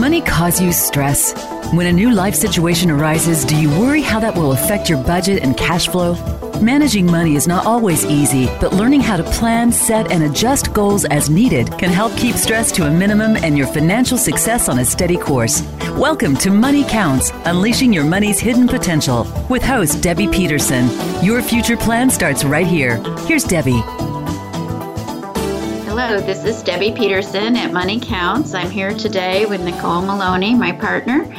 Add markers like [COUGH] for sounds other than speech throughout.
money cause you stress? When a new life situation arises, do you worry how that will affect your budget and cash flow? Managing money is not always easy, but learning how to plan, set, and adjust goals as needed can help keep stress to a minimum and your financial success on a steady course. Welcome to Money Counts Unleashing Your Money's Hidden Potential with host Debbie Peterson. Your future plan starts right here. Here's Debbie. Hello, this is Debbie Peterson at Money Counts. I'm here today with Nicole Maloney, my partner,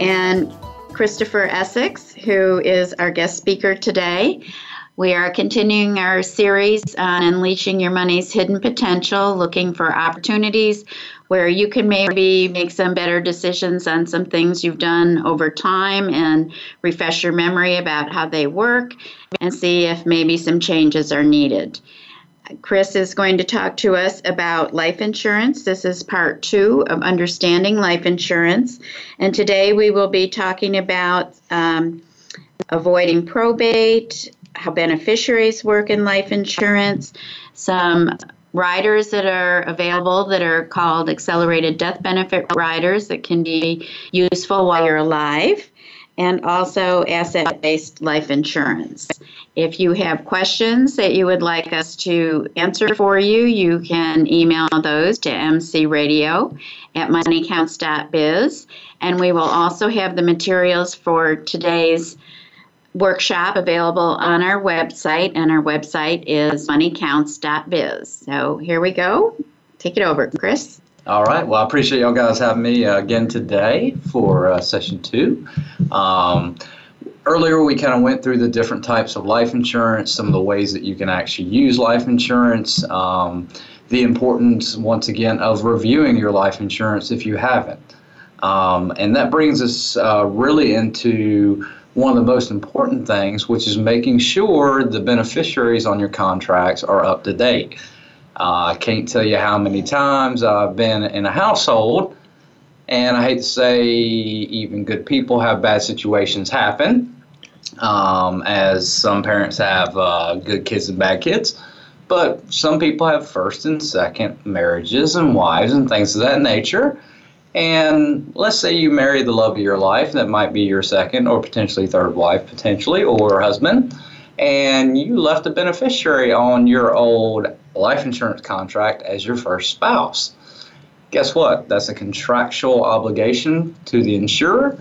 and Kristofor Essex, who is our guest speaker today. We are continuing our series on unleashing your money's hidden potential, looking for opportunities where you can maybe make some better decisions on some things you've done over time and refresh your memory about how they work and see if maybe some changes are needed. Chris is going to talk to us about life insurance. This is part two of understanding life insurance. And today we will be talking about um, avoiding probate, how beneficiaries work in life insurance, some riders that are available that are called accelerated death benefit riders that can be useful while you're alive and also asset based life insurance. If you have questions that you would like us to answer for you, you can email those to mcradio at moneycounts.biz. And we will also have the materials for today's workshop available on our website, and our website is moneycounts.biz. So here we go. Take it over, Chris. All right. Well, I appreciate y'all guys having me uh, again today for uh, session two. Um, earlier, we kind of went through the different types of life insurance, some of the ways that you can actually use life insurance, um, the importance, once again, of reviewing your life insurance if you haven't. Um, and that brings us uh, really into one of the most important things, which is making sure the beneficiaries on your contracts are up to date. Uh, I can't tell you how many times I've been in a household, and I hate to say, even good people have bad situations happen, um, as some parents have uh, good kids and bad kids. But some people have first and second marriages and wives and things of that nature. And let's say you marry the love of your life, that might be your second or potentially third wife, potentially, or husband, and you left a beneficiary on your old life insurance contract as your first spouse. Guess what? That's a contractual obligation to the insurer.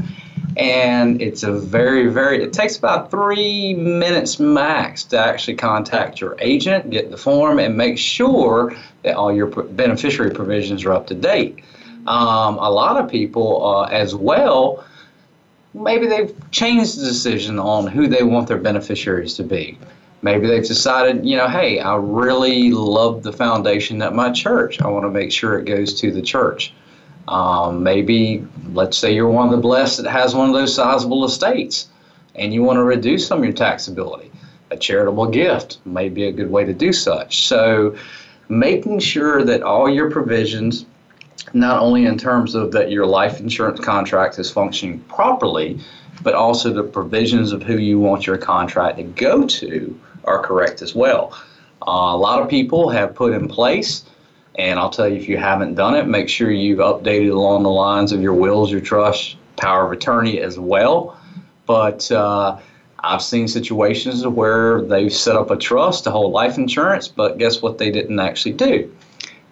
And it's a very, very, it takes about three minutes max to actually contact your agent, get the form, and make sure that all your beneficiary provisions are up to date. Um, a lot of people, uh, as well, maybe they've changed the decision on who they want their beneficiaries to be. Maybe they've decided, you know, hey, I really love the foundation at my church. I want to make sure it goes to the church. Um, maybe, let's say you're one of the blessed that has one of those sizable estates and you want to reduce some of your taxability. A charitable gift may be a good way to do such. So, making sure that all your provisions, not only in terms of that your life insurance contract is functioning properly, but also the provisions of who you want your contract to go to are correct as well. Uh, a lot of people have put in place, and I'll tell you if you haven't done it, make sure you've updated along the lines of your wills, your trust, power of attorney as well. But uh, I've seen situations where they've set up a trust to hold life insurance, but guess what they didn't actually do?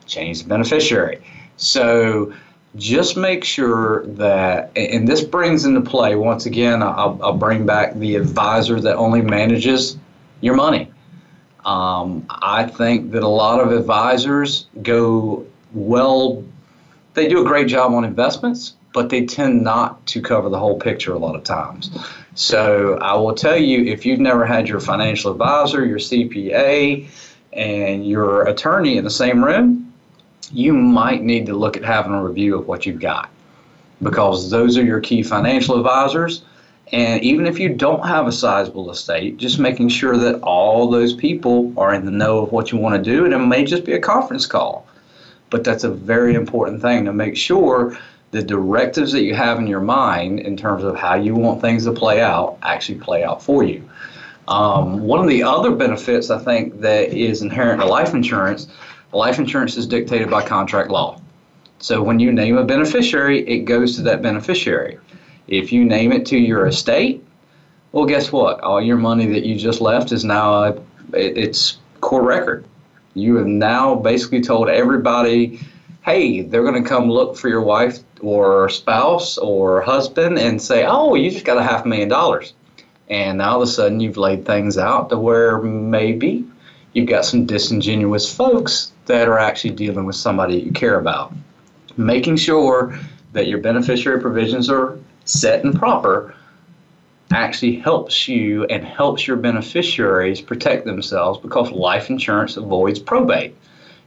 Change the beneficiary. So just make sure that, and this brings into play, once again, I'll, I'll bring back the advisor that only manages your money. Um, I think that a lot of advisors go well, they do a great job on investments, but they tend not to cover the whole picture a lot of times. So I will tell you if you've never had your financial advisor, your CPA, and your attorney in the same room, you might need to look at having a review of what you've got because those are your key financial advisors and even if you don't have a sizable estate, just making sure that all those people are in the know of what you want to do, and it may just be a conference call. But that's a very important thing to make sure the directives that you have in your mind in terms of how you want things to play out actually play out for you. Um, one of the other benefits I think that is inherent to life insurance, life insurance is dictated by contract law. So when you name a beneficiary, it goes to that beneficiary. If you name it to your estate, well, guess what? All your money that you just left is now uh, a, it's court record. You have now basically told everybody, hey, they're going to come look for your wife or spouse or husband and say, oh, you just got a half million dollars. And now all of a sudden you've laid things out to where maybe you've got some disingenuous folks that are actually dealing with somebody you care about. Making sure that your beneficiary provisions are set and proper actually helps you and helps your beneficiaries protect themselves because life insurance avoids probate.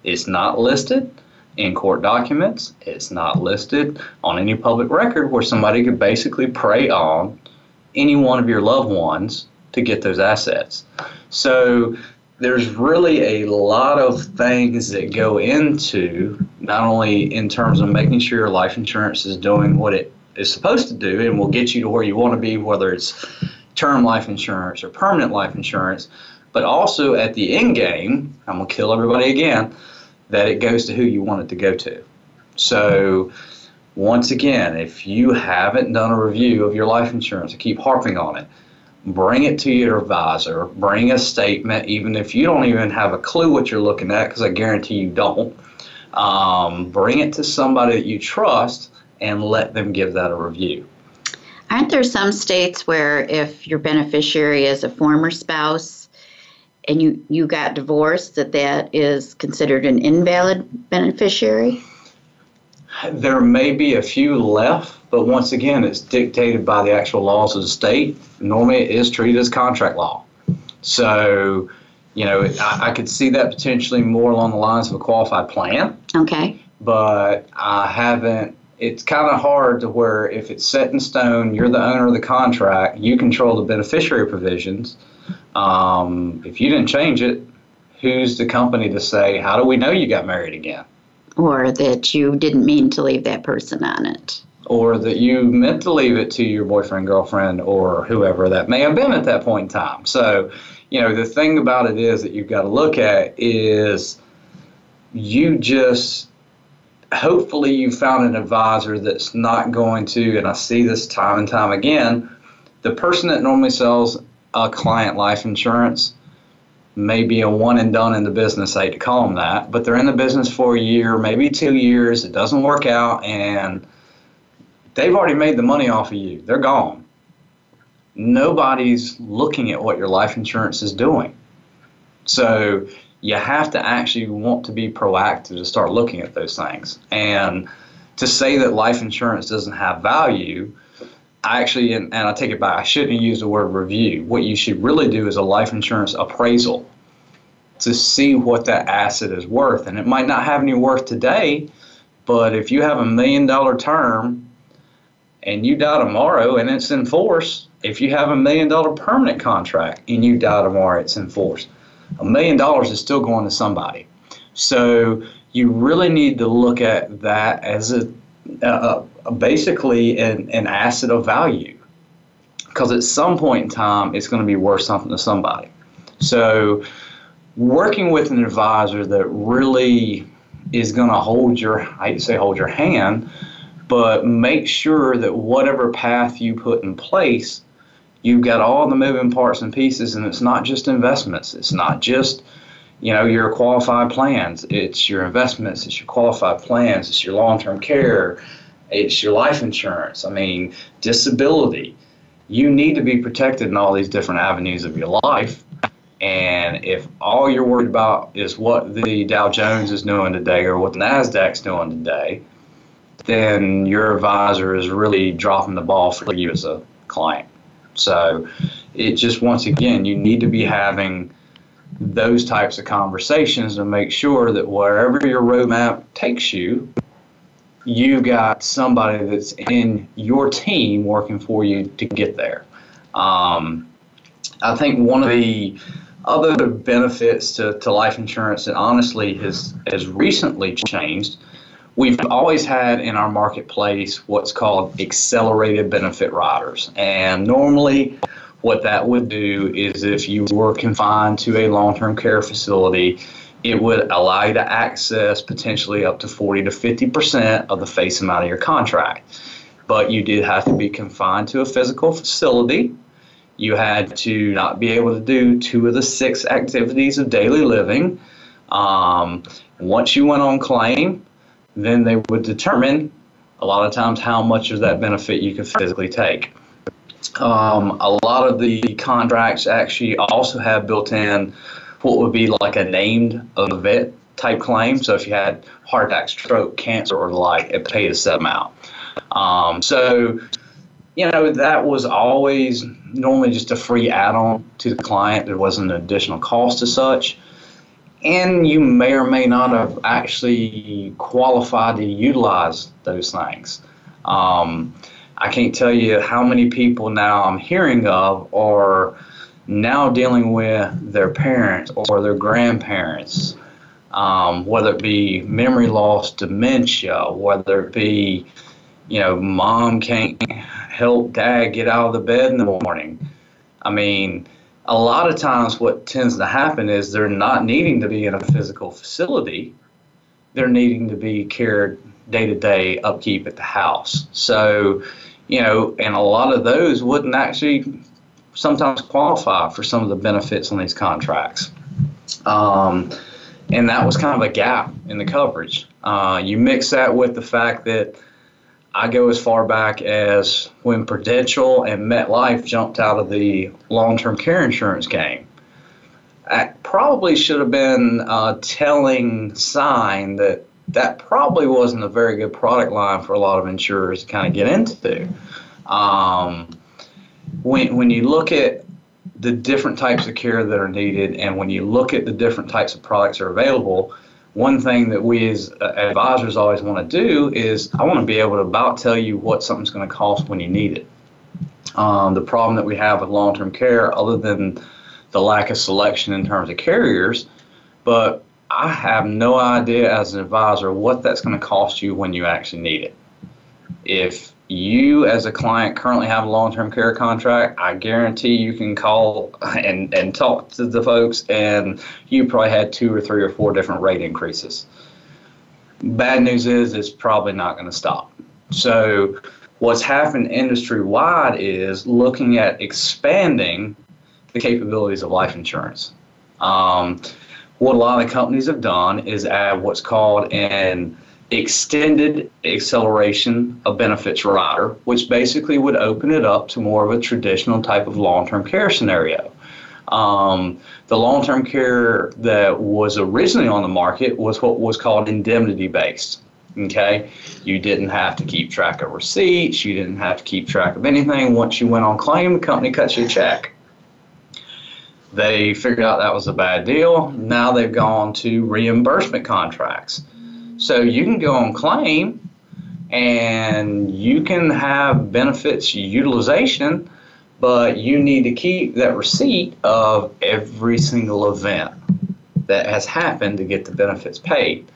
It's not listed in court documents, it's not listed on any public record where somebody could basically prey on any one of your loved ones to get those assets. So there's really a lot of things that go into not only in terms of making sure your life insurance is doing what it is supposed to do and will get you to where you want to be, whether it's term life insurance or permanent life insurance, but also at the end game, I'm going to kill everybody again, that it goes to who you want it to go to. So, once again, if you haven't done a review of your life insurance, I keep harping on it. Bring it to your advisor. Bring a statement, even if you don't even have a clue what you're looking at, because I guarantee you don't. Um, bring it to somebody that you trust and let them give that a review. Aren't there some states where if your beneficiary is a former spouse and you, you got divorced, that that is considered an invalid beneficiary? There may be a few left, but once again, it's dictated by the actual laws of the state. Normally, it is treated as contract law. So, you know, I, I could see that potentially more along the lines of a qualified plan. Okay. But I haven't it's kind of hard to where if it's set in stone, you're the owner of the contract, you control the beneficiary provisions. Um, if you didn't change it, who's the company to say, how do we know you got married again? Or that you didn't mean to leave that person on it. Or that you meant to leave it to your boyfriend, girlfriend, or whoever that may have been at that point in time. So, you know, the thing about it is that you've got to look at is you just hopefully you found an advisor that's not going to, and I see this time and time again, the person that normally sells a client life insurance may be a one and done in the business. I hate to call them that, but they're in the business for a year, maybe two years. It doesn't work out, and they've already made the money off of you. They're gone. Nobody's looking at what your life insurance is doing. So you have to actually want to be proactive to start looking at those things. And to say that life insurance doesn't have value, I actually, and, and I take it back, I shouldn't use the word review. What you should really do is a life insurance appraisal to see what that asset is worth. And it might not have any worth today, but if you have a million dollar term and you die tomorrow and it's in force, if you have a million dollar permanent contract and you die tomorrow, it's in force a million dollars is still going to somebody. So you really need to look at that as a, a, a basically an, an asset of value because at some point in time it's going to be worth something to somebody. So working with an advisor that really is going to hold your I say hold your hand, but make sure that whatever path you put in place you've got all the moving parts and pieces, and it's not just investments. It's not just you know your qualified plans. It's your investments. It's your qualified plans. It's your long-term care. It's your life insurance. I mean, disability. You need to be protected in all these different avenues of your life. And if all you're worried about is what the Dow Jones is doing today or what the Nasdaq's doing today, then your advisor is really dropping the ball for you as a client. So it just, once again, you need to be having those types of conversations to make sure that wherever your roadmap takes you, you've got somebody that's in your team working for you to get there. Um, I think one of the other benefits to, to life insurance that honestly has, has recently changed we've always had in our marketplace what's called accelerated benefit riders. And normally, what that would do is if you were confined to a long term care facility, it would allow you to access potentially up to 40 to 50% of the face amount of your contract. But you did have to be confined to a physical facility. You had to not be able to do two of the six activities of daily living. Um, once you went on claim, then they would determine a lot of times how much of that benefit you could physically take. Um, a lot of the contracts actually also have built in what would be like a named event type claim. So if you had heart attack, stroke, cancer, or the like, it paid a set amount. Um, so, you know, that was always normally just a free add on to the client. There wasn't an additional cost as such. And you may or may not have actually qualified to utilize those things. Um, I can't tell you how many people now I'm hearing of are now dealing with their parents or their grandparents, um, whether it be memory loss, dementia, whether it be, you know, mom can't help dad get out of the bed in the morning. I mean, a lot of times what tends to happen is they're not needing to be in a physical facility, they're needing to be cared day to day upkeep at the house. So, you know, and a lot of those wouldn't actually sometimes qualify for some of the benefits on these contracts. Um, and that was kind of a gap in the coverage. Uh, you mix that with the fact that I go as far back as when Prudential and MetLife jumped out of the long term care insurance game. That probably should have been a telling sign that that probably wasn't a very good product line for a lot of insurers to kind of get into. Um, when, when you look at the different types of care that are needed and when you look at the different types of products that are available, one thing that we as advisors always want to do is I want to be able to about tell you what something's going to cost when you need it. Um, the problem that we have with long term care, other than the lack of selection in terms of carriers, but I have no idea as an advisor what that's going to cost you when you actually need it. If you as a client currently have a long-term care contract, I guarantee you can call and, and talk to the folks and you probably had two or three or four different rate increases. Bad news is it's probably not going to stop. So what's happened industry wide is looking at expanding the capabilities of life insurance. Um, what a lot of companies have done is add what's called an extended acceleration of benefits rider, which basically would open it up to more of a traditional type of long term care scenario. Um, the long term care that was originally on the market was what was called indemnity based. Okay, you didn't have to keep track of receipts, you didn't have to keep track of anything. Once you went on claim, the company cuts you a check. They figured out that was a bad deal. Now they've gone to reimbursement contracts. So you can go on claim and you can have benefits utilization, but you need to keep that receipt of every single event that has happened to get the benefits paid.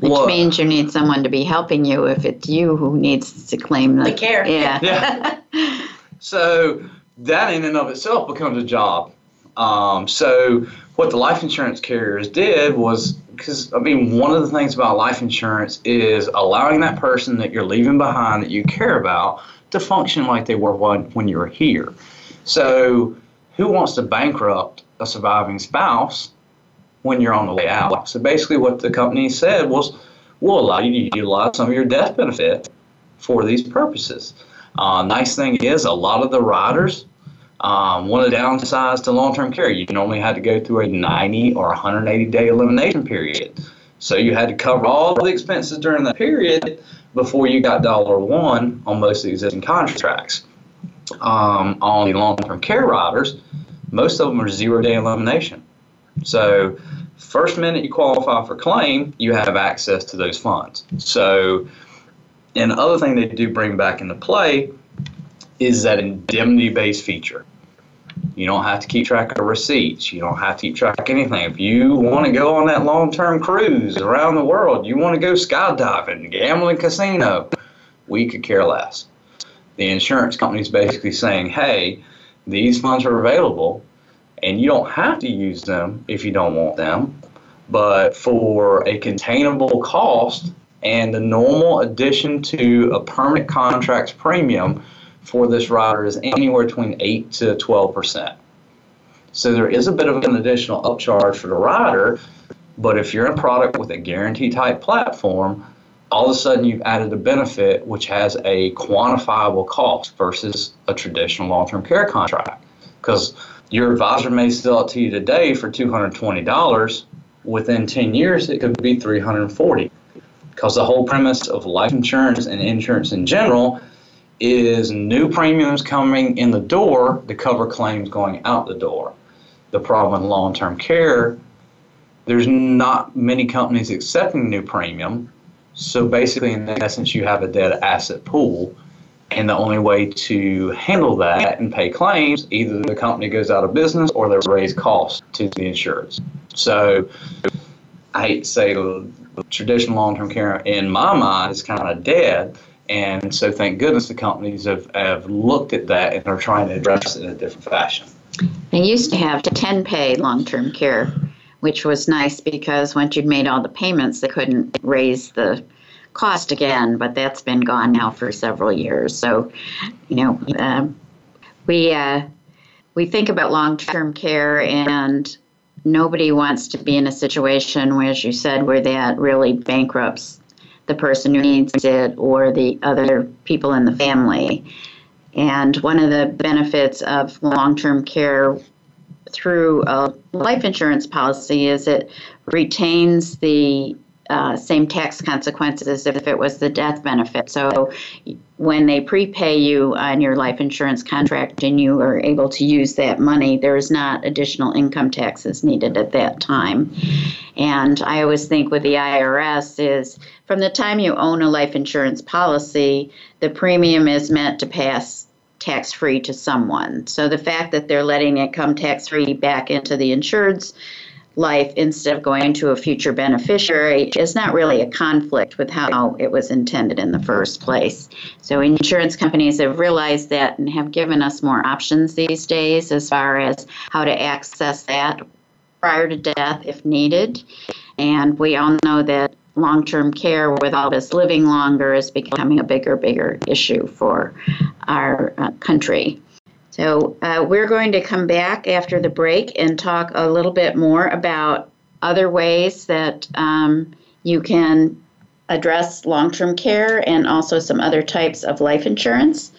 Which well, means you need someone to be helping you if it's you who needs to claim the, the care. Yeah. yeah. [LAUGHS] so that in and of itself becomes a job. Um, so what the life insurance carriers did was because I mean one of the things about life insurance is allowing that person that you're leaving behind that you care about to function like they were when, when you were here. So who wants to bankrupt a surviving spouse when you're on the way out? So basically what the company said was we'll allow you to utilize some of your death benefit for these purposes. Uh, nice thing is a lot of the riders um, one of the downsides to long-term care, you normally had to go through a 90 or 180 day elimination period. So you had to cover all the expenses during that period before you got dollar one on most of the existing contracts. Um, on the long-term care riders, most of them are zero-day elimination. So first minute you qualify for claim, you have access to those funds. So, and the other thing they do bring back into play is that indemnity based feature. You don't have to keep track of receipts. You don't have to keep track of anything. If you want to go on that long term cruise around the world, you want to go skydiving, gambling, casino, we could care less. The insurance company is basically saying, hey, these funds are available and you don't have to use them if you don't want them, But for a containable cost and the normal addition to a permanent contract's premium for this rider is anywhere between 8 to 12 percent. So there is a bit of an additional upcharge for the rider, but if you're in product with a guarantee type platform, all of a sudden you've added a benefit which has a quantifiable cost versus a traditional long-term care contract. Because your advisor may sell it to you today for $220. Within 10 years, it could be 340 because the whole premise of life insurance and insurance in general is new premiums coming in the door to cover claims going out the door. The problem in long term care, there's not many companies accepting new premium. So basically, in essence, you have a dead asset pool. And the only way to handle that and pay claims, either the company goes out of business or they raise costs to the insurers. So I hate to say traditional long-term care in my mind is kind of dead. And so thank goodness the companies have, have looked at that and are trying to address it in a different fashion. They used to have 10 pay long-term care, which was nice because once you'd made all the payments, they couldn't raise the cost again, but that's been gone now for several years. So, you know, uh, we uh, we think about long-term care and nobody wants to be in a situation where, as you said, where that really bankrupts the person who needs it or the other people in the family. And one of the benefits of long term care through a life insurance policy is it retains the uh, same tax consequences as if it was the death benefit. So when they prepay you on your life insurance contract and you are able to use that money, there is not additional income taxes needed at that time. And I always think with the IRS is from the time you own a life insurance policy, the premium is meant to pass tax free to someone. So the fact that they're letting it come tax free back into the insured's life instead of going to a future beneficiary is not really a conflict with how it was intended in the first place. So, insurance companies have realized that and have given us more options these days as far as how to access that prior to death if needed. And we all know that long term care with all this living longer is becoming a bigger, bigger issue for our uh, country. So uh, we're going to come back after the break and talk a little bit more about other ways that um, you can address long term care and also some other types of life insurance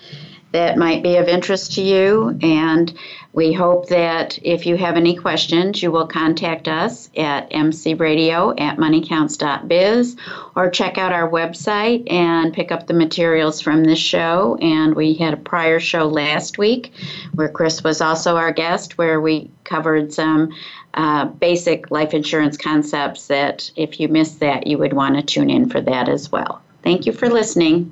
that might be of interest to you. And we hope that if you have any questions, you will contact us at mcradio at moneycounts.biz or check out our website and pick up the materials from this show. And we had a prior show last week where Chris was also our guest, where we covered some uh, basic life insurance concepts that if you missed that, you would want to tune in for that as well. Thank you for listening.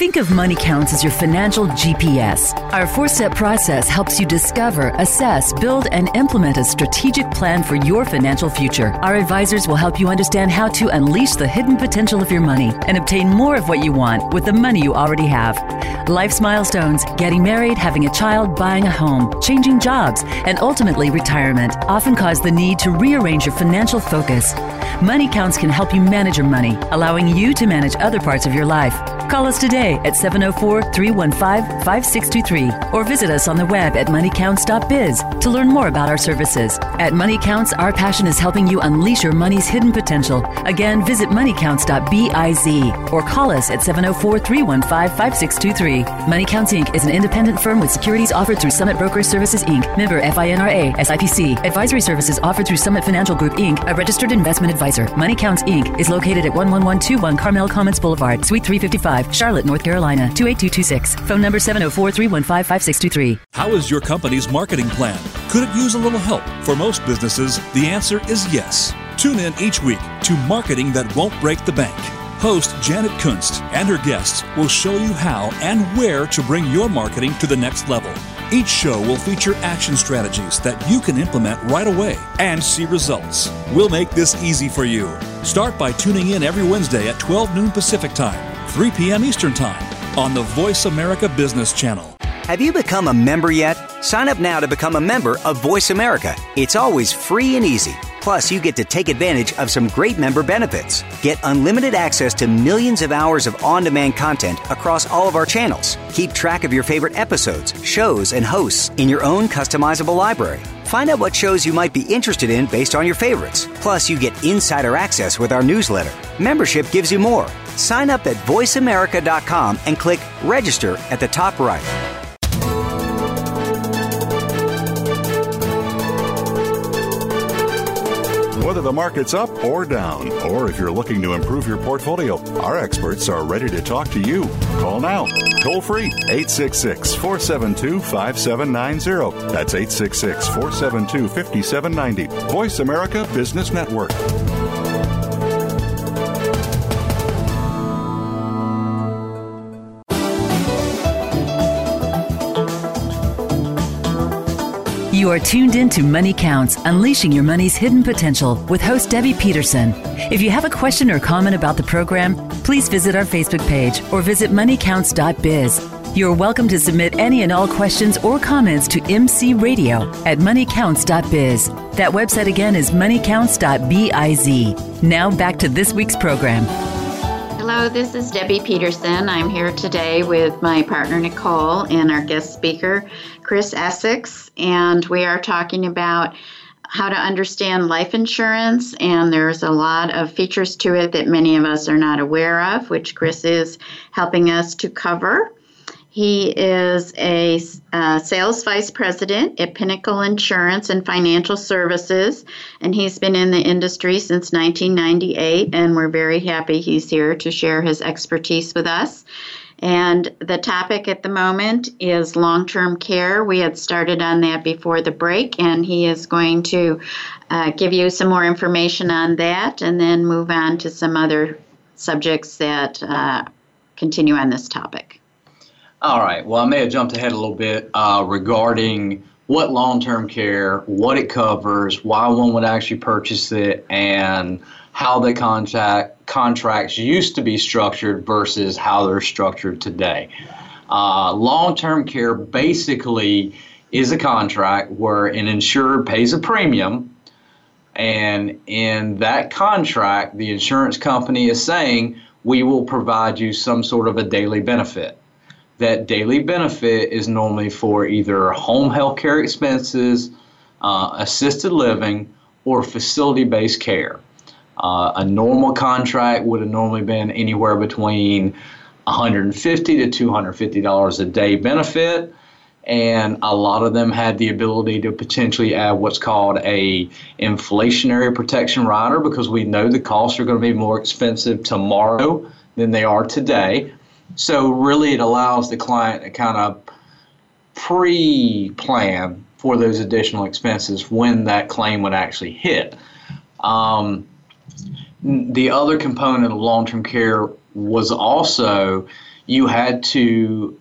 Think of Money Counts as your financial GPS. Our four step process helps you discover, assess, build, and implement a strategic plan for your financial future. Our advisors will help you understand how to unleash the hidden potential of your money and obtain more of what you want with the money you already have. Life's milestones, getting married, having a child, buying a home, changing jobs, and ultimately retirement often cause the need to rearrange your financial focus. Money Counts can help you manage your money, allowing you to manage other parts of your life. Call us today at 704 315 5623 or visit us on the web at moneycounts.biz to learn more about our services. At Money Counts, our passion is helping you unleash your money's hidden potential. Again, visit moneycounts.biz or call us at 704 315 5623. Money Counts Inc. is an independent firm with securities offered through Summit Broker Services Inc., member FINRA, SIPC. Advisory services offered through Summit Financial Group Inc., a registered investment advisor. Money Counts Inc. is located at 11121 Carmel Commons Boulevard, Suite 355. Charlotte, North Carolina 28226. Phone number 704 315 5623. How is your company's marketing plan? Could it use a little help? For most businesses, the answer is yes. Tune in each week to Marketing That Won't Break the Bank. Host Janet Kunst and her guests will show you how and where to bring your marketing to the next level. Each show will feature action strategies that you can implement right away and see results. We'll make this easy for you. Start by tuning in every Wednesday at 12 noon Pacific Time, 3 p.m. Eastern Time on the Voice America Business Channel. Have you become a member yet? Sign up now to become a member of Voice America. It's always free and easy. Plus, you get to take advantage of some great member benefits. Get unlimited access to millions of hours of on demand content across all of our channels. Keep track of your favorite episodes, shows, and hosts in your own customizable library. Find out what shows you might be interested in based on your favorites. Plus, you get insider access with our newsletter. Membership gives you more. Sign up at voiceamerica.com and click register at the top right. whether the market's up or down, or if you're looking to improve your portfolio, our experts are ready to talk to you. Call now, toll free, 866 472 5790. That's 866 472 5790. Voice America Business Network. You are tuned in to Money Counts, unleashing your money's hidden potential with host Debbie Peterson. If you have a question or comment about the program, please visit our Facebook page or visit moneycounts.biz. You're welcome to submit any and all questions or comments to MC Radio at moneycounts.biz. That website again is moneycounts.biz. Now back to this week's program. Hello, this is Debbie Peterson. I'm here today with my partner Nicole and our guest speaker, Chris Essex, and we are talking about how to understand life insurance. And there's a lot of features to it that many of us are not aware of, which Chris is helping us to cover. He is a uh, sales vice president at Pinnacle Insurance and Financial Services, and he's been in the industry since 1998. And we're very happy he's here to share his expertise with us. And the topic at the moment is long term care. We had started on that before the break, and he is going to uh, give you some more information on that and then move on to some other subjects that uh, continue on this topic. All right. Well, I may have jumped ahead a little bit uh, regarding what long term care, what it covers, why one would actually purchase it, and how the contract contracts used to be structured versus how they're structured today. Uh, long-term care basically is a contract where an insurer pays a premium, and in that contract, the insurance company is saying we will provide you some sort of a daily benefit. That daily benefit is normally for either home health care expenses, uh, assisted living, or facility based care. Uh, a normal contract would have normally been anywhere between 150 to 250 dollars a day benefit, and a lot of them had the ability to potentially add what's called a inflationary protection rider because we know the costs are going to be more expensive tomorrow than they are today. So really, it allows the client to kind of pre-plan for those additional expenses when that claim would actually hit. Um, the other component of long-term care was also you had to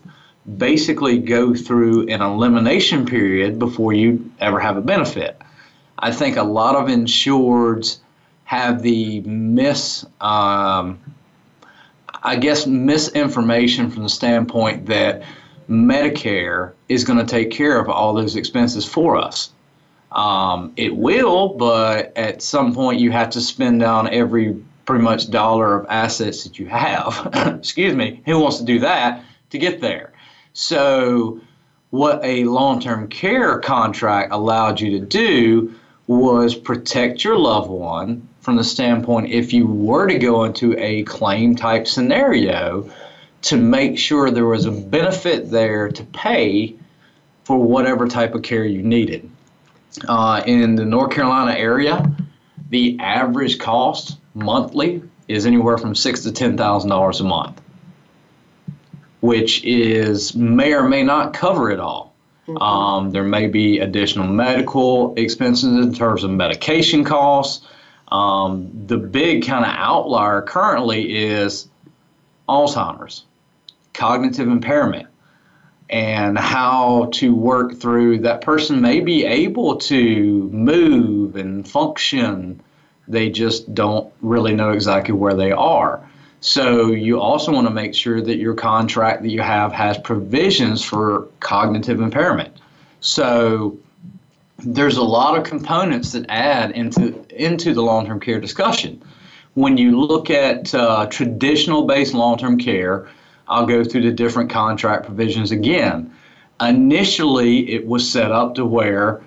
basically go through an elimination period before you ever have a benefit. I think a lot of insureds have the mis, um, I guess, misinformation from the standpoint that Medicare is going to take care of all those expenses for us. Um, it will, but at some point you have to spend down every pretty much dollar of assets that you have. [LAUGHS] Excuse me. Who wants to do that to get there? So, what a long term care contract allowed you to do was protect your loved one from the standpoint if you were to go into a claim type scenario to make sure there was a benefit there to pay for whatever type of care you needed. Uh, in the North Carolina area, the average cost monthly is anywhere from six to ten thousand dollars a month, which is may or may not cover it all. Mm-hmm. Um, there may be additional medical expenses in terms of medication costs. Um, the big kind of outlier currently is Alzheimer's, cognitive impairment. and how to work through that person may be able to move and function they just don't really know exactly where they are so you also want to make sure that your contract that you have has provisions for cognitive impairment so there's a lot of components that add into into the long-term care discussion when you look at uh, traditional based long-term care I'll go through the different contract provisions again. Initially, it was set up to where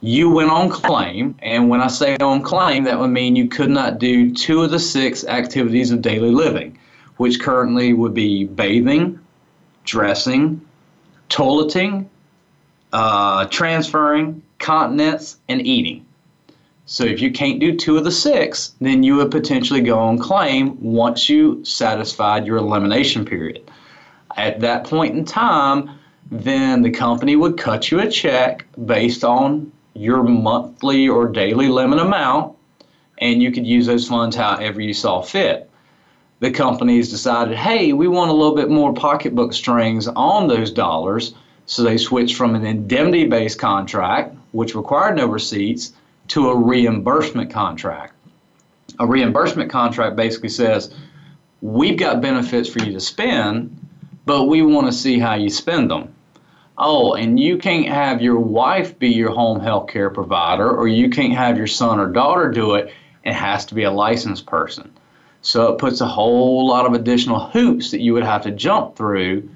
you went on claim, and when I say on claim, that would mean you could not do two of the six activities of daily living, which currently would be bathing, dressing, toileting, uh, transferring, continence, and eating. So if you can't do two of the six, then you would potentially go on claim once you satisfied your elimination period. At that point in time, then the company would cut you a check based on your monthly or daily limit amount, and you could use those funds however you saw fit. The companies decided, hey, we want a little bit more pocketbook strings on those dollars, so they switched from an indemnity based contract, which required no receipts, to a reimbursement contract. A reimbursement contract basically says, we've got benefits for you to spend, but we want to see how you spend them. Oh, and you can't have your wife be your home health care provider, or you can't have your son or daughter do it. It has to be a licensed person. So it puts a whole lot of additional hoops that you would have to jump through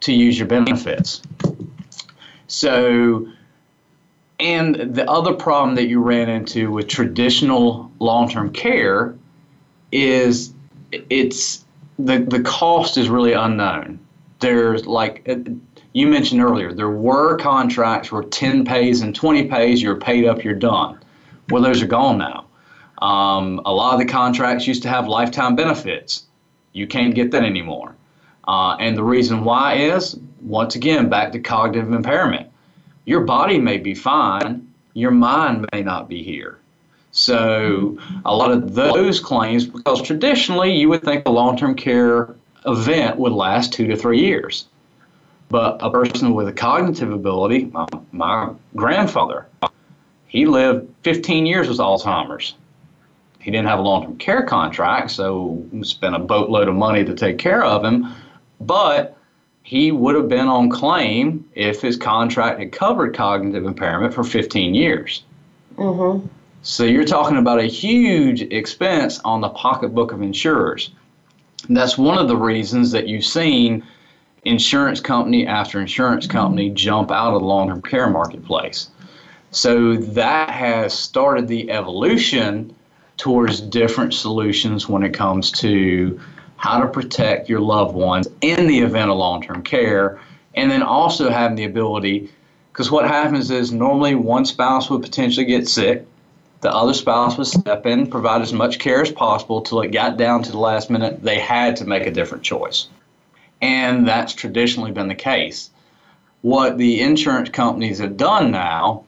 to use your benefits. So and the other problem that you ran into with traditional long-term care is it's the the cost is really unknown. There's like uh, you mentioned earlier, there were contracts where 10 pays and 20 pays, you're paid up, you're done. Well, those are gone now. Um, a lot of the contracts used to have lifetime benefits. You can't get that anymore. Uh, and the reason why is, once again, back to cognitive impairment your body may be fine, your mind may not be here. So a lot of those claims, because traditionally you would think a long-term care event would last two to three years. But a person with a cognitive ability, my, my grandfather, he lived 15 years with Alzheimer's. He didn't have a long-term care contract, so spent a boatload of money to take care of him. But he would have been on claim if his contract had covered cognitive impairment for 15 years. Mm-hmm. So you're talking about a huge expense on the pocketbook of insurers. That's one of the reasons that you've seen insurance company after insurance company jump out of the long term care marketplace. So that has started the evolution towards different solutions when it comes to how to protect your loved ones in the event of long term care, and then also having the ability, because what happens is normally one spouse would potentially get sick, the other spouse would step in, provide as much care as possible till it got down to the last minute they had to make a different choice. And that's traditionally been the case. What the insurance companies have done now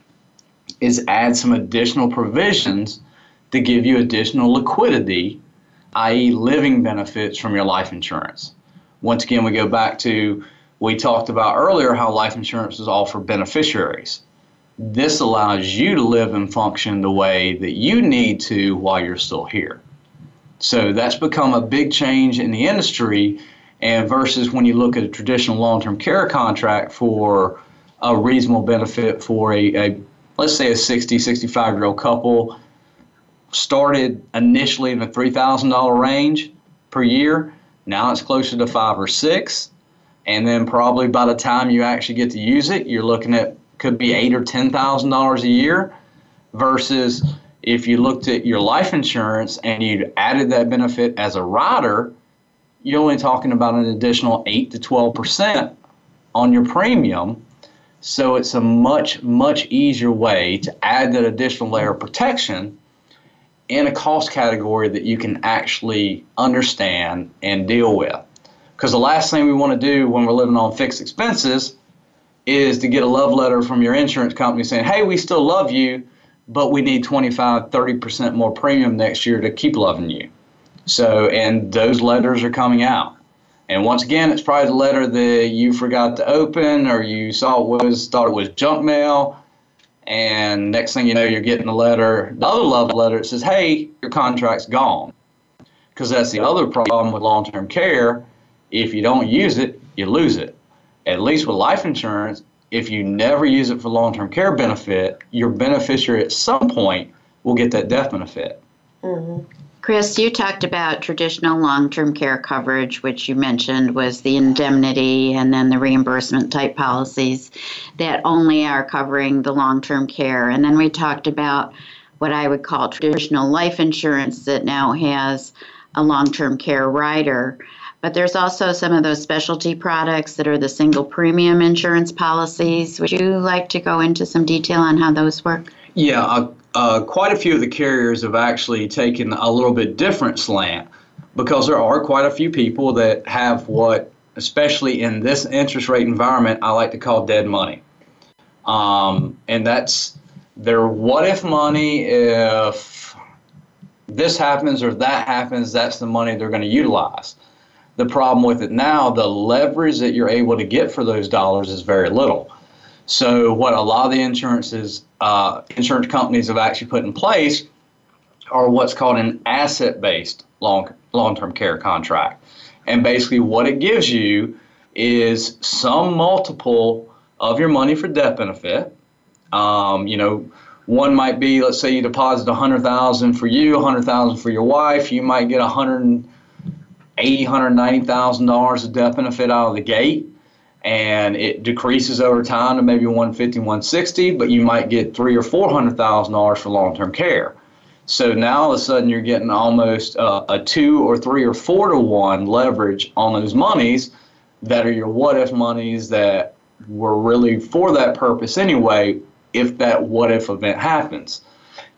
is add some additional provisions to give you additional liquidity i.e., living benefits from your life insurance. Once again, we go back to we talked about earlier how life insurance is all for beneficiaries. This allows you to live and function the way that you need to while you're still here. So that's become a big change in the industry. And versus when you look at a traditional long term care contract for a reasonable benefit for a, a let's say a 60, 65 year old couple started initially in the $3,000 range per year. Now it's closer to five or six. And then probably by the time you actually get to use it, you're looking at could be eight or ten thousand dollars a year versus if you looked at your life insurance and you added that benefit as a rider, you're only talking about an additional eight to twelve percent on your premium. So it's a much, much easier way to add that additional layer of protection in a cost category that you can actually understand and deal with. Because the last thing we want to do when we're living on fixed expenses is to get a love letter from your insurance company saying, hey, we still love you, but we need 25, 30% more premium next year to keep loving you. So, and those letters are coming out. And once again, it's probably the letter that you forgot to open or you saw it was thought it was junk mail. And next thing you know, you're getting a letter, the other love letter that says, "Hey, your contract's gone." Because that's the other problem with long-term care. If you don't use it, you lose it. At least with life insurance, if you never use it for long-term care benefit, your beneficiary at some point will get that death benefit. Mm-hmm. Chris, you talked about traditional long term care coverage, which you mentioned was the indemnity and then the reimbursement type policies that only are covering the long term care. And then we talked about what I would call traditional life insurance that now has a long term care rider. But there's also some of those specialty products that are the single premium insurance policies. Would you like to go into some detail on how those work? Yeah, uh, uh, quite a few of the carriers have actually taken a little bit different slant because there are quite a few people that have what, especially in this interest rate environment, I like to call dead money. Um, and that's their what if money if this happens or that happens, that's the money they're going to utilize. The problem with it now, the leverage that you're able to get for those dollars is very little. So what a lot of the insurances, uh, insurance companies have actually put in place are what's called an asset-based long long-term care contract, and basically what it gives you is some multiple of your money for death benefit. Um, you know, one might be, let's say you deposit a hundred thousand for you, a hundred thousand for your wife. You might get a hundred eighty, hundred ninety thousand dollars of death benefit out of the gate and it decreases over time to maybe 150, 160, but you might get three or four hundred thousand dollars for long-term care. So now all of a sudden you're getting almost uh, a two or three or four to one leverage on those monies that are your what if monies that were really for that purpose anyway if that what if event happens.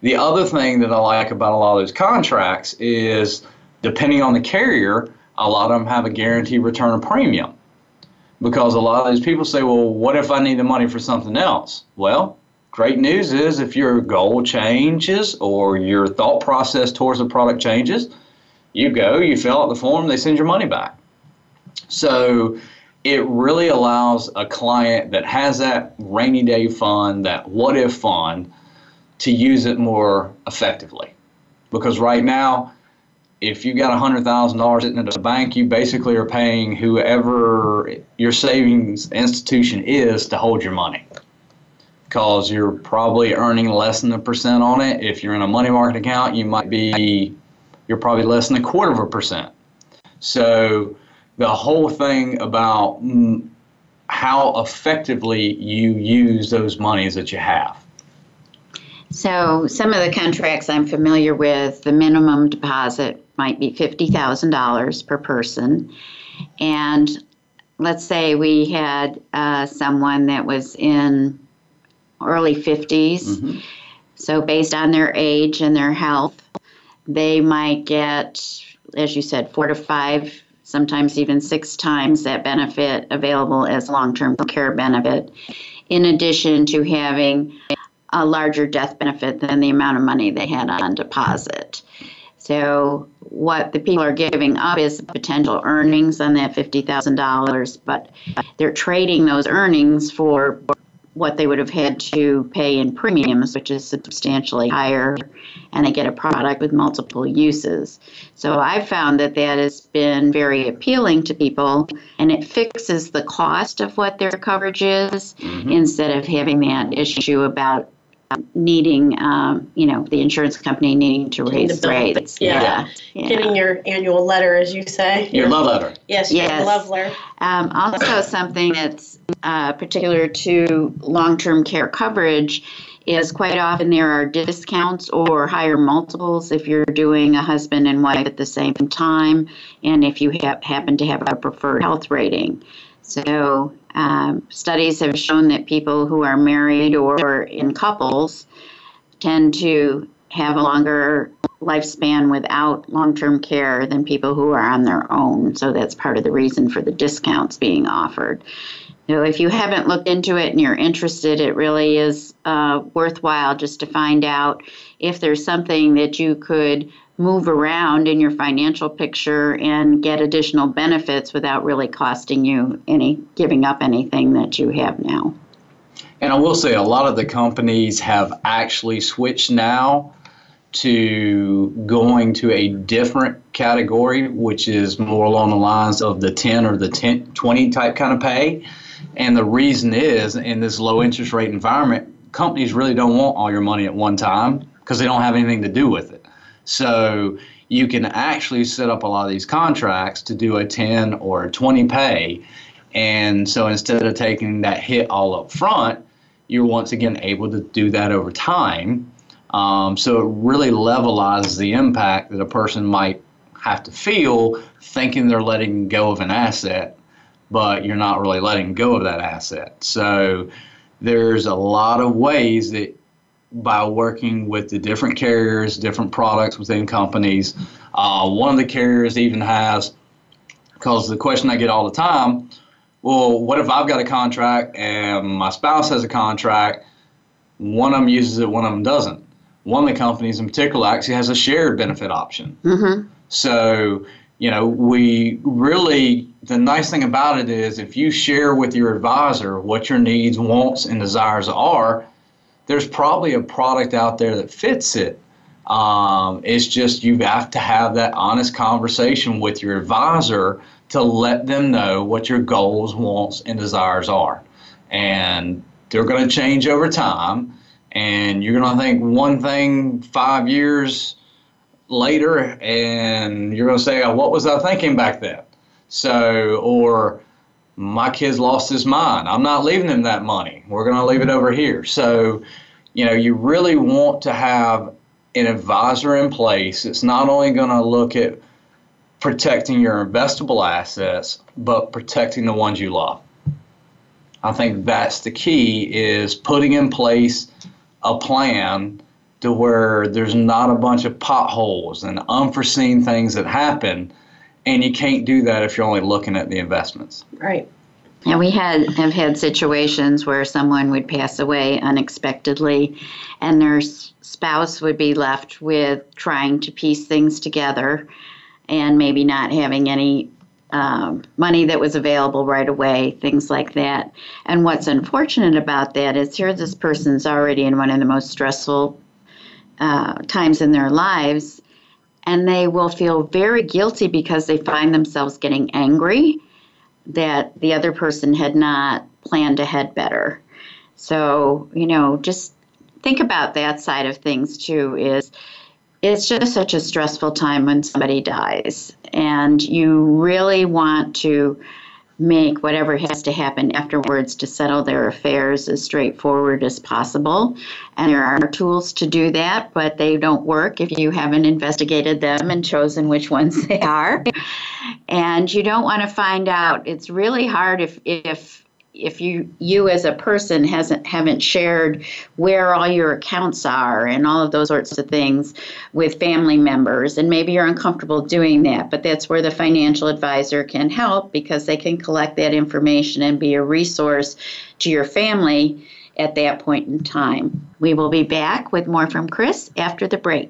The other thing that I like about a lot of those contracts is depending on the carrier, a lot of them have a guaranteed return of premium because a lot of these people say, well, what if I need the money for something else? Well, great news is if your goal changes or your thought process towards the product changes, you go, you fill out the form, they send your money back. So it really allows a client that has that rainy day fund, that what if fund, to use it more effectively. Because right now, if you got $100,000 sitting at a bank, you basically are paying whoever your savings institution is to hold your money. Because you're probably earning less than a percent on it. If you're in a money market account, you might be, you're probably less than a quarter of a percent. So the whole thing about how effectively you use those monies that you have. So, some of the contracts I'm familiar with, the minimum deposit might be $50,000 per person. And let's say we had uh, someone that was in early 50s. Mm-hmm. So, based on their age and their health, they might get, as you said, four to five, sometimes even six times that benefit available as long term care benefit, in addition to having a larger death benefit than the amount of money they had on deposit. So what the people are giving up is potential earnings on that $50,000, but they're trading those earnings for what they would have had to pay in premiums, which is substantially higher, and they get a product with multiple uses. So I've found that that has been very appealing to people, and it fixes the cost of what their coverage is mm-hmm. instead of having that issue about needing, um, you know, the insurance company needing to raise rates. Yeah. Yeah. yeah. Getting your annual letter, as you say. Your love letter. Yes, yes. your love letter. Um, also, something that's uh, particular to long term care coverage is quite often there are discounts or higher multiples if you're doing a husband and wife at the same time, and if you ha- happen to have a preferred health rating. So, um, studies have shown that people who are married or in couples tend to have a longer lifespan without long term care than people who are on their own. So, that's part of the reason for the discounts being offered. So, if you haven't looked into it and you're interested, it really is uh, worthwhile just to find out if there's something that you could move around in your financial picture and get additional benefits without really costing you any giving up anything that you have now. And I will say a lot of the companies have actually switched now to going to a different category, which is more along the lines of the 10 or the 10, 20 type kind of pay. And the reason is in this low interest rate environment, companies really don't want all your money at one time because they don't have anything to do with it. So you can actually set up a lot of these contracts to do a 10 or a 20 pay. And so instead of taking that hit all up front, you're once again able to do that over time. Um, so it really levelizes the impact that a person might have to feel thinking they're letting go of an asset, but you're not really letting go of that asset. So there's a lot of ways that by working with the different carriers, different products within companies. Uh, one of the carriers even has, because the question I get all the time, well, what if I've got a contract and my spouse has a contract? One of them uses it, one of them doesn't. One of the companies in particular actually has a shared benefit option. Mm-hmm. So, you know, we really, the nice thing about it is if you share with your advisor what your needs, wants, and desires are, there's probably a product out there that fits it. Um, it's just you have to have that honest conversation with your advisor to let them know what your goals, wants, and desires are. And they're going to change over time. And you're going to think one thing five years later, and you're going to say, oh, What was I thinking back then? So, or my kid's lost his mind. I'm not leaving him that money. We're going to leave it over here. So, you know, you really want to have an advisor in place. It's not only going to look at protecting your investable assets, but protecting the ones you love. I think that's the key is putting in place a plan to where there's not a bunch of potholes and unforeseen things that happen and you can't do that if you're only looking at the investments. Right. And we had have had situations where someone would pass away unexpectedly, and their spouse would be left with trying to piece things together, and maybe not having any um, money that was available right away, things like that. And what's unfortunate about that is here this person's already in one of the most stressful uh, times in their lives, and they will feel very guilty because they find themselves getting angry that the other person had not planned ahead better. So, you know, just think about that side of things too is it's just such a stressful time when somebody dies and you really want to make whatever has to happen afterwards to settle their affairs as straightforward as possible. And there are tools to do that, but they don't work if you haven't investigated them and chosen which ones they are. And you don't want to find out. It's really hard if if if you you as a person hasn't haven't shared where all your accounts are and all of those sorts of things with family members and maybe you're uncomfortable doing that but that's where the financial advisor can help because they can collect that information and be a resource to your family at that point in time. We will be back with more from chris after the break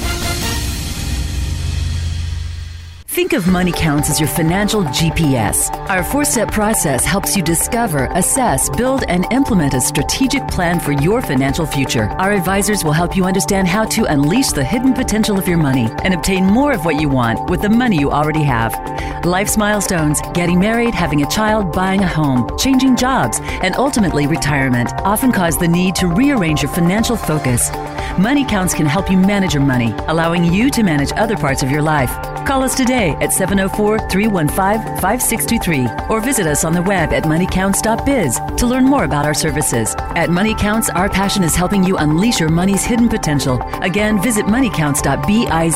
Think of Money Counts as your financial GPS. Our four step process helps you discover, assess, build, and implement a strategic plan for your financial future. Our advisors will help you understand how to unleash the hidden potential of your money and obtain more of what you want with the money you already have. Life's milestones, getting married, having a child, buying a home, changing jobs, and ultimately retirement often cause the need to rearrange your financial focus. Money Counts can help you manage your money, allowing you to manage other parts of your life. Call us today at 704 315 5623 or visit us on the web at moneycounts.biz to learn more about our services. At Money Counts, our passion is helping you unleash your money's hidden potential. Again, visit moneycounts.biz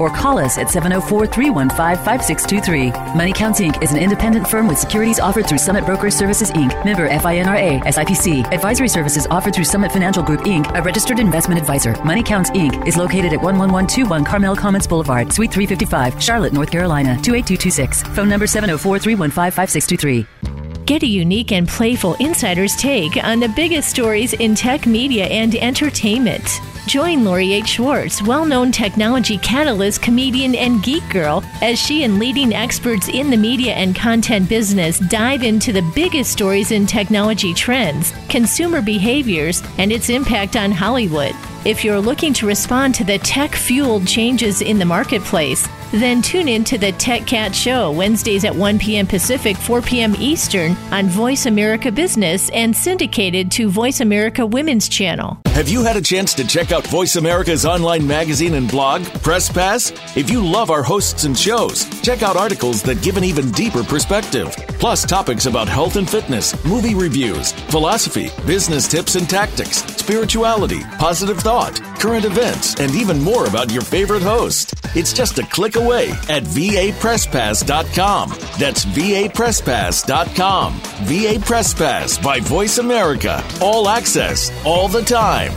or call us at 704 315 5623. Money Counts Inc. is an independent firm with securities offered through Summit Brokerage Services Inc., member FINRA, SIPC. Advisory services offered through Summit Financial Group Inc., a registered investment advisor. Money Counts Inc. is located at 11121 Carmel Commons Boulevard, Suite 355, Charlotte, North Carolina 28226. Phone number 704 315 5623. Get a unique and playful insider's take on the biggest stories in tech, media, and entertainment. Join Lori H. Schwartz, well known technology catalyst, comedian, and geek girl, as she and leading experts in the media and content business dive into the biggest stories in technology trends, consumer behaviors, and its impact on Hollywood. If you're looking to respond to the tech fueled changes in the marketplace, then tune in to the Tech Cat Show Wednesdays at 1 p.m. Pacific, 4 p.m. Eastern on Voice America Business and syndicated to Voice America Women's Channel. Have you had a chance to check out Voice America's online magazine and blog, Press Pass? If you love our hosts and shows, check out articles that give an even deeper perspective. Plus, topics about health and fitness, movie reviews, philosophy, business tips and tactics, spirituality, positive thought, current events, and even more about your favorite host. It's just a click away at vapresspass.com. That's vapresspass.com. VA Press Pass by Voice America. All access, all the time.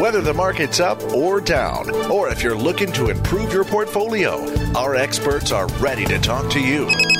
Whether the market's up or down, or if you're looking to improve your portfolio, our experts are ready to talk to you.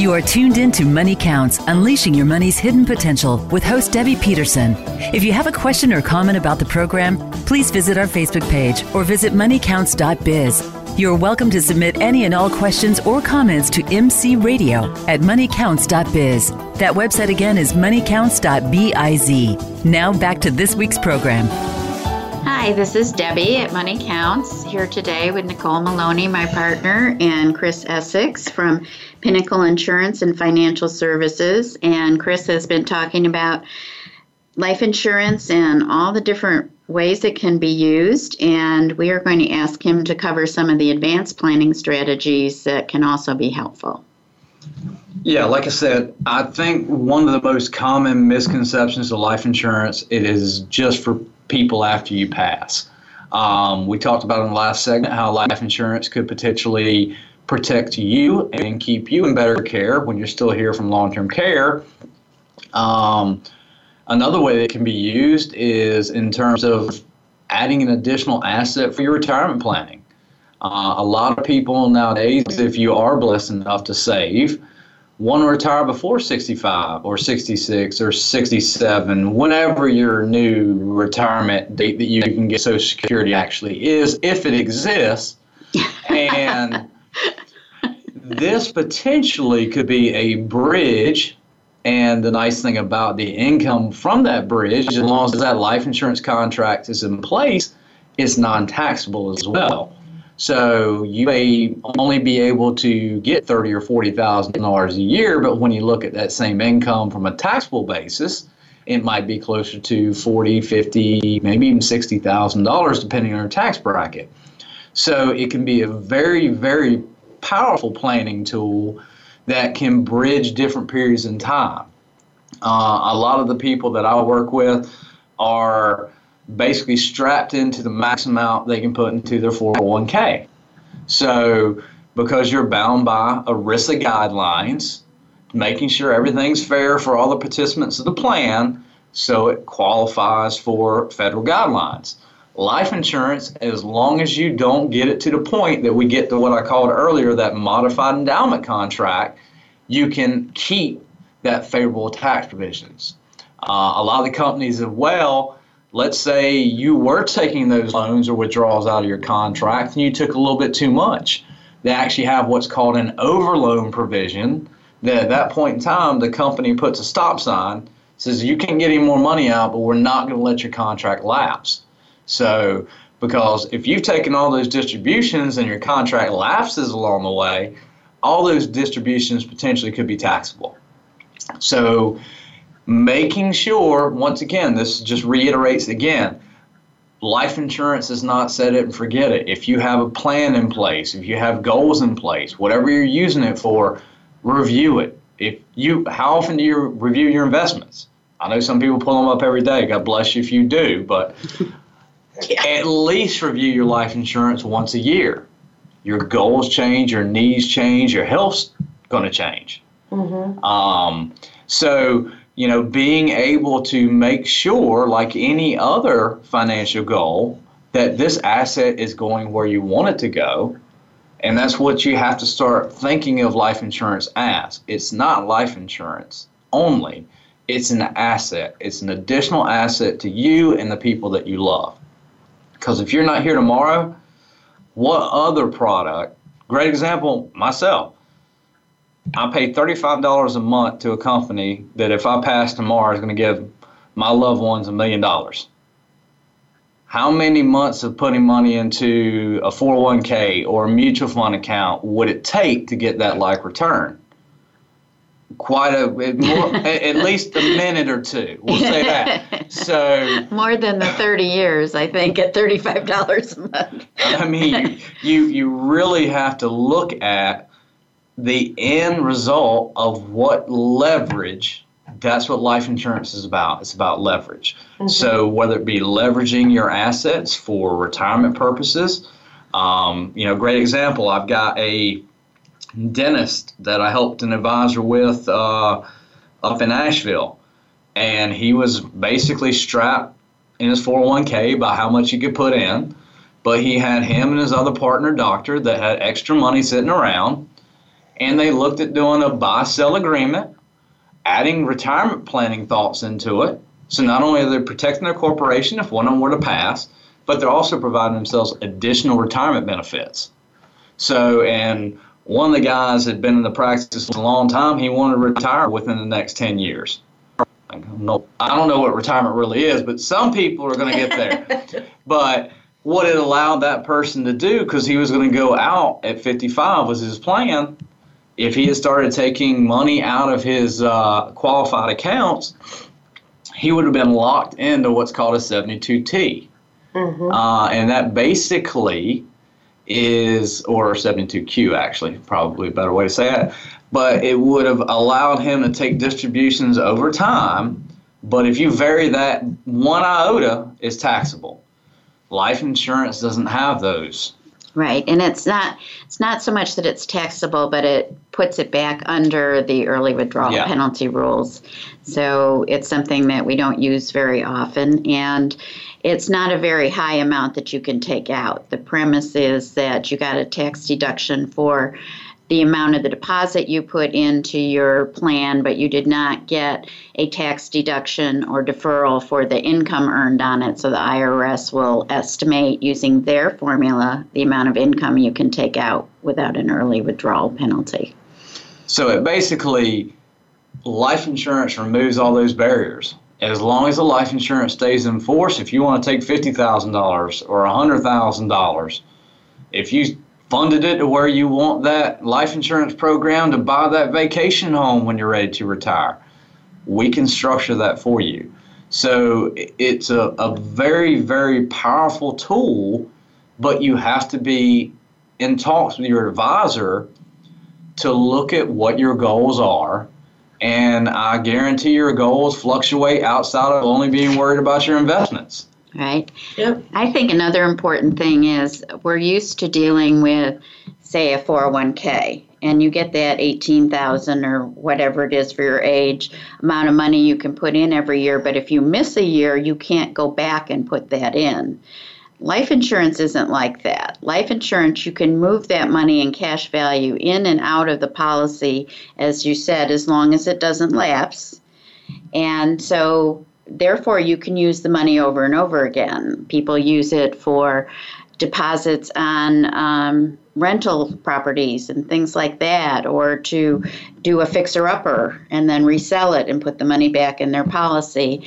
You are tuned in to Money Counts, unleashing your money's hidden potential with host Debbie Peterson. If you have a question or comment about the program, please visit our Facebook page or visit moneycounts.biz. You're welcome to submit any and all questions or comments to MC Radio at moneycounts.biz. That website again is moneycounts.biz. Now back to this week's program. Hi, this is Debbie at Money Counts here today with Nicole Maloney, my partner, and Chris Essex from Pinnacle Insurance and Financial Services. And Chris has been talking about life insurance and all the different ways it can be used. And we are going to ask him to cover some of the advanced planning strategies that can also be helpful. Yeah, like I said, I think one of the most common misconceptions of life insurance it is just for people after you pass. Um, we talked about in the last segment how life insurance could potentially protect you and keep you in better care when you're still here from long term care. Um, another way that can be used is in terms of adding an additional asset for your retirement planning. Uh, a lot of people nowadays, if you are blessed enough to save, want to retire before 65 or 66 or 67, whenever your new retirement date that you can get Social Security actually is, if it exists. and [LAUGHS] this potentially could be a bridge. And the nice thing about the income from that bridge, as long as that life insurance contract is in place, is non taxable as well. So you may only be able to get thirty or forty thousand dollars a year, but when you look at that same income from a taxable basis, it might be closer to forty, fifty, maybe even sixty thousand dollars, depending on your tax bracket. So it can be a very, very powerful planning tool that can bridge different periods in time. Uh, a lot of the people that I work with are basically strapped into the max amount they can put into their 401k. So, because you're bound by ERISA guidelines, making sure everything's fair for all the participants of the plan so it qualifies for federal guidelines. Life insurance, as long as you don't get it to the point that we get to what I called earlier, that modified endowment contract, you can keep that favorable tax provisions. Uh, a lot of the companies as well let's say you were taking those loans or withdrawals out of your contract and you took a little bit too much. They actually have what's called an overloan provision that at that point in time the company puts a stop sign, says you can't get any more money out, but we're not going to let your contract lapse. So because if you've taken all those distributions and your contract lapses along the way, all those distributions potentially could be taxable. So making sure, once again, this just reiterates again, life insurance is not set it and forget it. If you have a plan in place, if you have goals in place, whatever you're using it for, review it. If you, how often do you review your investments? I know some people pull them up every day. God bless you if you do, but [LAUGHS] yeah. at least review your life insurance once a year. Your goals change, your needs change, your health's going to change. Mm-hmm. Um, so you know, being able to make sure, like any other financial goal, that this asset is going where you want it to go. And that's what you have to start thinking of life insurance as. It's not life insurance only, it's an asset. It's an additional asset to you and the people that you love. Because if you're not here tomorrow, what other product? Great example, myself. I pay $35 a month to a company that if I pass tomorrow is going to give my loved ones a million dollars. How many months of putting money into a 401k or a mutual fund account would it take to get that like return? Quite a more, [LAUGHS] at least a minute or two. We'll say [LAUGHS] that. So more than the 30 years, I think, at $35 a month. I mean, you you really have to look at the end result of what leverage that's what life insurance is about. It's about leverage. Mm-hmm. so whether it be leveraging your assets for retirement purposes um, you know great example i've got a dentist that i helped an advisor with uh, up in asheville. And he was basically strapped in his 401k by how much he could put in but he had him and his other partner doctor that had extra money sitting around and they looked at doing a buy sell agreement, adding retirement planning thoughts into it. So not only are they protecting their corporation if one of them were to pass, but they're also providing themselves additional retirement benefits. So, and one of the guys had been in the practice a long time. He wanted to retire within the next 10 years. I don't know, I don't know what retirement really is, but some people are going to get there. [LAUGHS] but what it allowed that person to do, because he was going to go out at 55 was his plan, if he had started taking money out of his uh, qualified accounts, he would have been locked into what's called a 72T. Mm-hmm. Uh, and that basically is, or 72Q actually, probably a better way to say it, but it would have allowed him to take distributions over time. But if you vary that one iota, is taxable. Life insurance doesn't have those. Right, and it's not it's not so much that it's taxable, but it puts it back under the early withdrawal yeah. penalty rules. So it's something that we don't use very often, and it's not a very high amount that you can take out. The premise is that you got a tax deduction for the amount of the deposit you put into your plan, but you did not get a tax deduction or deferral for the income earned on it. So the IRS will estimate using their formula the amount of income you can take out without an early withdrawal penalty. So it basically, life insurance removes all those barriers. As long as the life insurance stays in force, if you want to take $50,000 or $100,000, if you funded it to where you want that life insurance program to buy that vacation home when you're ready to retire. We can structure that for you. So it's a, a very, very powerful tool, but you have to be in talks with your advisor to look at what your goals are. And I guarantee your goals fluctuate outside of only being worried about your investments right? Yep. I think another important thing is we're used to dealing with, say, a 401k, and you get that 18,000 or whatever it is for your age amount of money you can put in every year, but if you miss a year, you can't go back and put that in. Life insurance isn't like that. Life insurance, you can move that money in cash value in and out of the policy, as you said, as long as it doesn't lapse. And so therefore you can use the money over and over again. People use it for deposits on um, rental properties and things like that, or to do a fixer upper and then resell it and put the money back in their policy.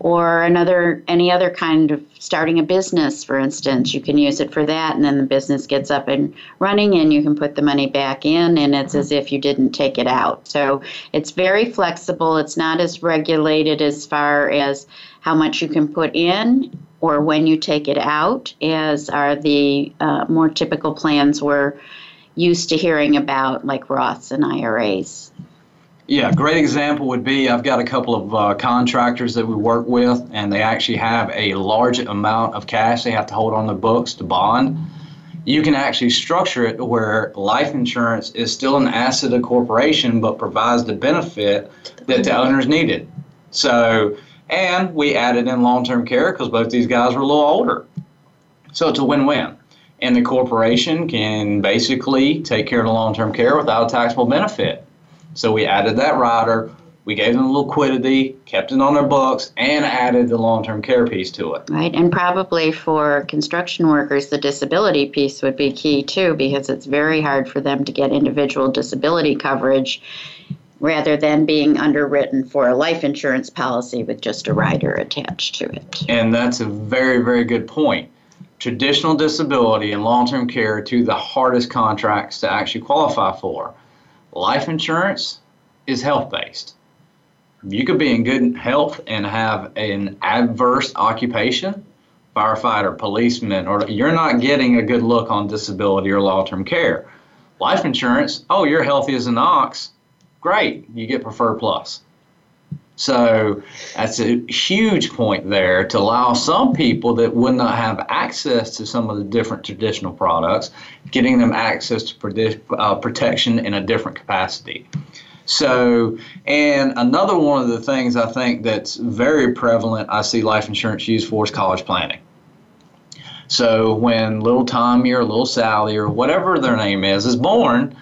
Or another any other kind of starting a business for instance you can use it for that and then the business gets up and running and you can put the money back in and it's as if you didn't take it out. So it's very flexible. It's not as regulated as far as how much you can put in or when you take it out as are the uh, more typical plans we're used to hearing about like roths and iras yeah, great example would be I've got a couple of uh, contractors that we work with, and they actually have a large amount of cash they have to hold on their books to bond. You can actually structure it where life insurance is still an asset of corporation, but provides the benefit that the owners needed. So, and we added in long-term care because both these guys were a little older. So it's a win-win. And the corporation can basically take care of the long-term care without a taxable benefit. So we added that rider. We gave them a liquidity, kept it on their books, and added the long term care piece to it. Right, and probably for construction workers, the disability piece would be key too, because it's very hard for them to get individual disability coverage rather than being underwritten for a life insurance policy with just a rider attached to it. And that's a very, very good point. Traditional disability and long term care are two of the hardest contracts to actually qualify for. Life insurance is health based. You could be in good health and have an adverse occupation, firefighter, policeman, or you're not getting a good look on disability or long term care. Life insurance, oh, you're healthy as an ox. Great, you get Preferred Plus. So that's a huge point there to allow some people that would not have access to some of the different traditional products, getting them access to uh, protection in a different capacity. So, and another one of the things I think that's very prevalent, I see life insurance used for is college planning. So, when little Tommy or little Sally or whatever their name is is born,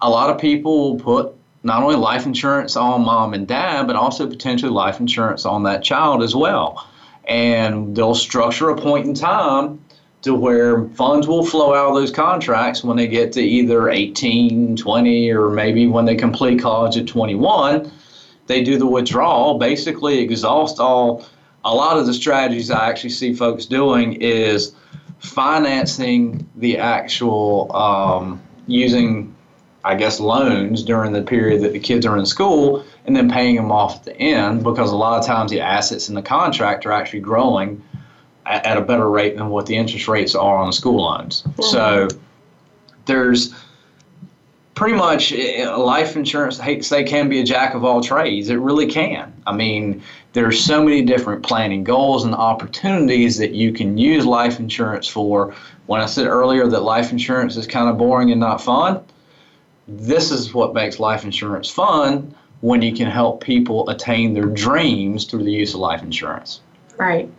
a lot of people will put not only life insurance on mom and dad, but also potentially life insurance on that child as well. And they'll structure a point in time to where funds will flow out of those contracts when they get to either 18, 20, or maybe when they complete college at 21. They do the withdrawal, basically exhaust all. A lot of the strategies I actually see folks doing is financing the actual um, using I guess, loans during the period that the kids are in school and then paying them off at the end because a lot of times the assets in the contract are actually growing at, at a better rate than what the interest rates are on the school loans. Mm-hmm. So there's pretty much eh, eh, life insurance, I hate to say, can be a jack of all trades. It really can. I mean, there's so many different planning goals and opportunities that you can use life insurance for. When I said earlier that life insurance is kind of boring and not fun, this is what makes life insurance fun when you can help people attain their dreams through the use of life insurance. Right.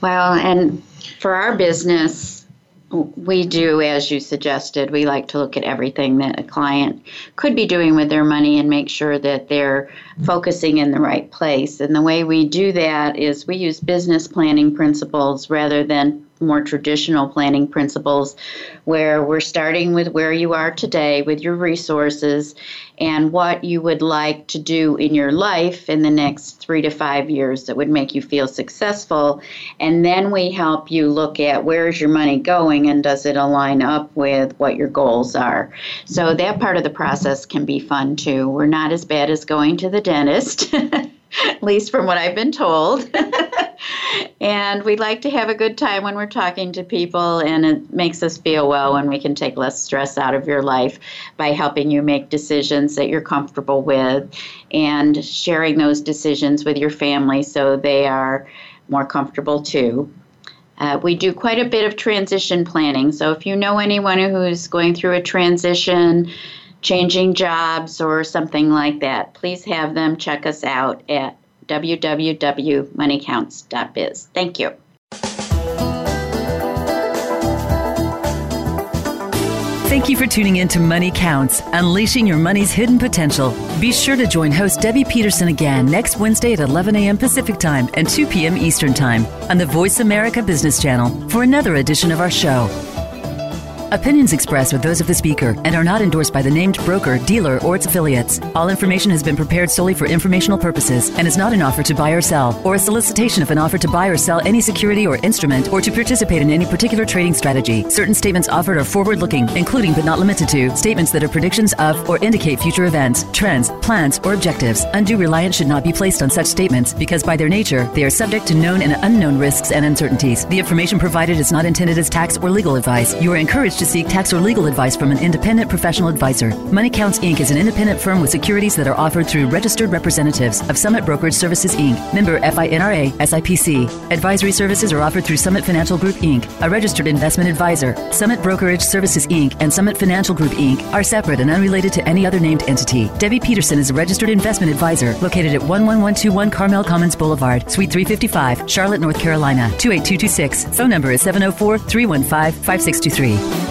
Well, and for our business, we do, as you suggested, we like to look at everything that a client could be doing with their money and make sure that they're focusing in the right place. And the way we do that is we use business planning principles rather than more traditional planning principles where we're starting with where you are today with your resources and what you would like to do in your life in the next three to five years that would make you feel successful. And then we help you look at where is your money going and does it align up with what your goals are. So that part of the process can be fun too. We're not as bad as going to the dentist. [LAUGHS] at least from what I've been told. [LAUGHS] and we like to have a good time when we're talking to people, and it makes us feel well when we can take less stress out of your life by helping you make decisions that you're comfortable with and sharing those decisions with your family so they are more comfortable too. Uh, we do quite a bit of transition planning. So if you know anyone who's going through a transition, changing jobs or something like that, please have them check us out at www.moneycounts.biz. Thank you. Thank you for tuning in to Money Counts, unleashing your money's hidden potential. Be sure to join host Debbie Peterson again next Wednesday at 11 a.m. Pacific Time and 2 p.m. Eastern Time on the Voice America Business Channel for another edition of our show. Opinions expressed are those of the speaker and are not endorsed by the named broker, dealer, or its affiliates. All information has been prepared solely for informational purposes and is not an offer to buy or sell, or a solicitation of an offer to buy or sell any security or instrument, or to participate in any particular trading strategy. Certain statements offered are forward looking, including but not limited to statements that are predictions of or indicate future events, trends, plans, or objectives. Undue reliance should not be placed on such statements because, by their nature, they are subject to known and unknown risks and uncertainties. The information provided is not intended as tax or legal advice. You are encouraged to seek tax or legal advice from an independent professional advisor. Money Counts Inc. is an independent firm with securities that are offered through registered representatives of Summit Brokerage Services Inc., member FINRA SIPC. Advisory services are offered through Summit Financial Group Inc., a registered investment advisor. Summit Brokerage Services Inc. and Summit Financial Group Inc. are separate and unrelated to any other named entity. Debbie Peterson is a registered investment advisor located at 11121 Carmel Commons Boulevard, Suite 355, Charlotte, North Carolina 28226. Phone number is 704 315 5623.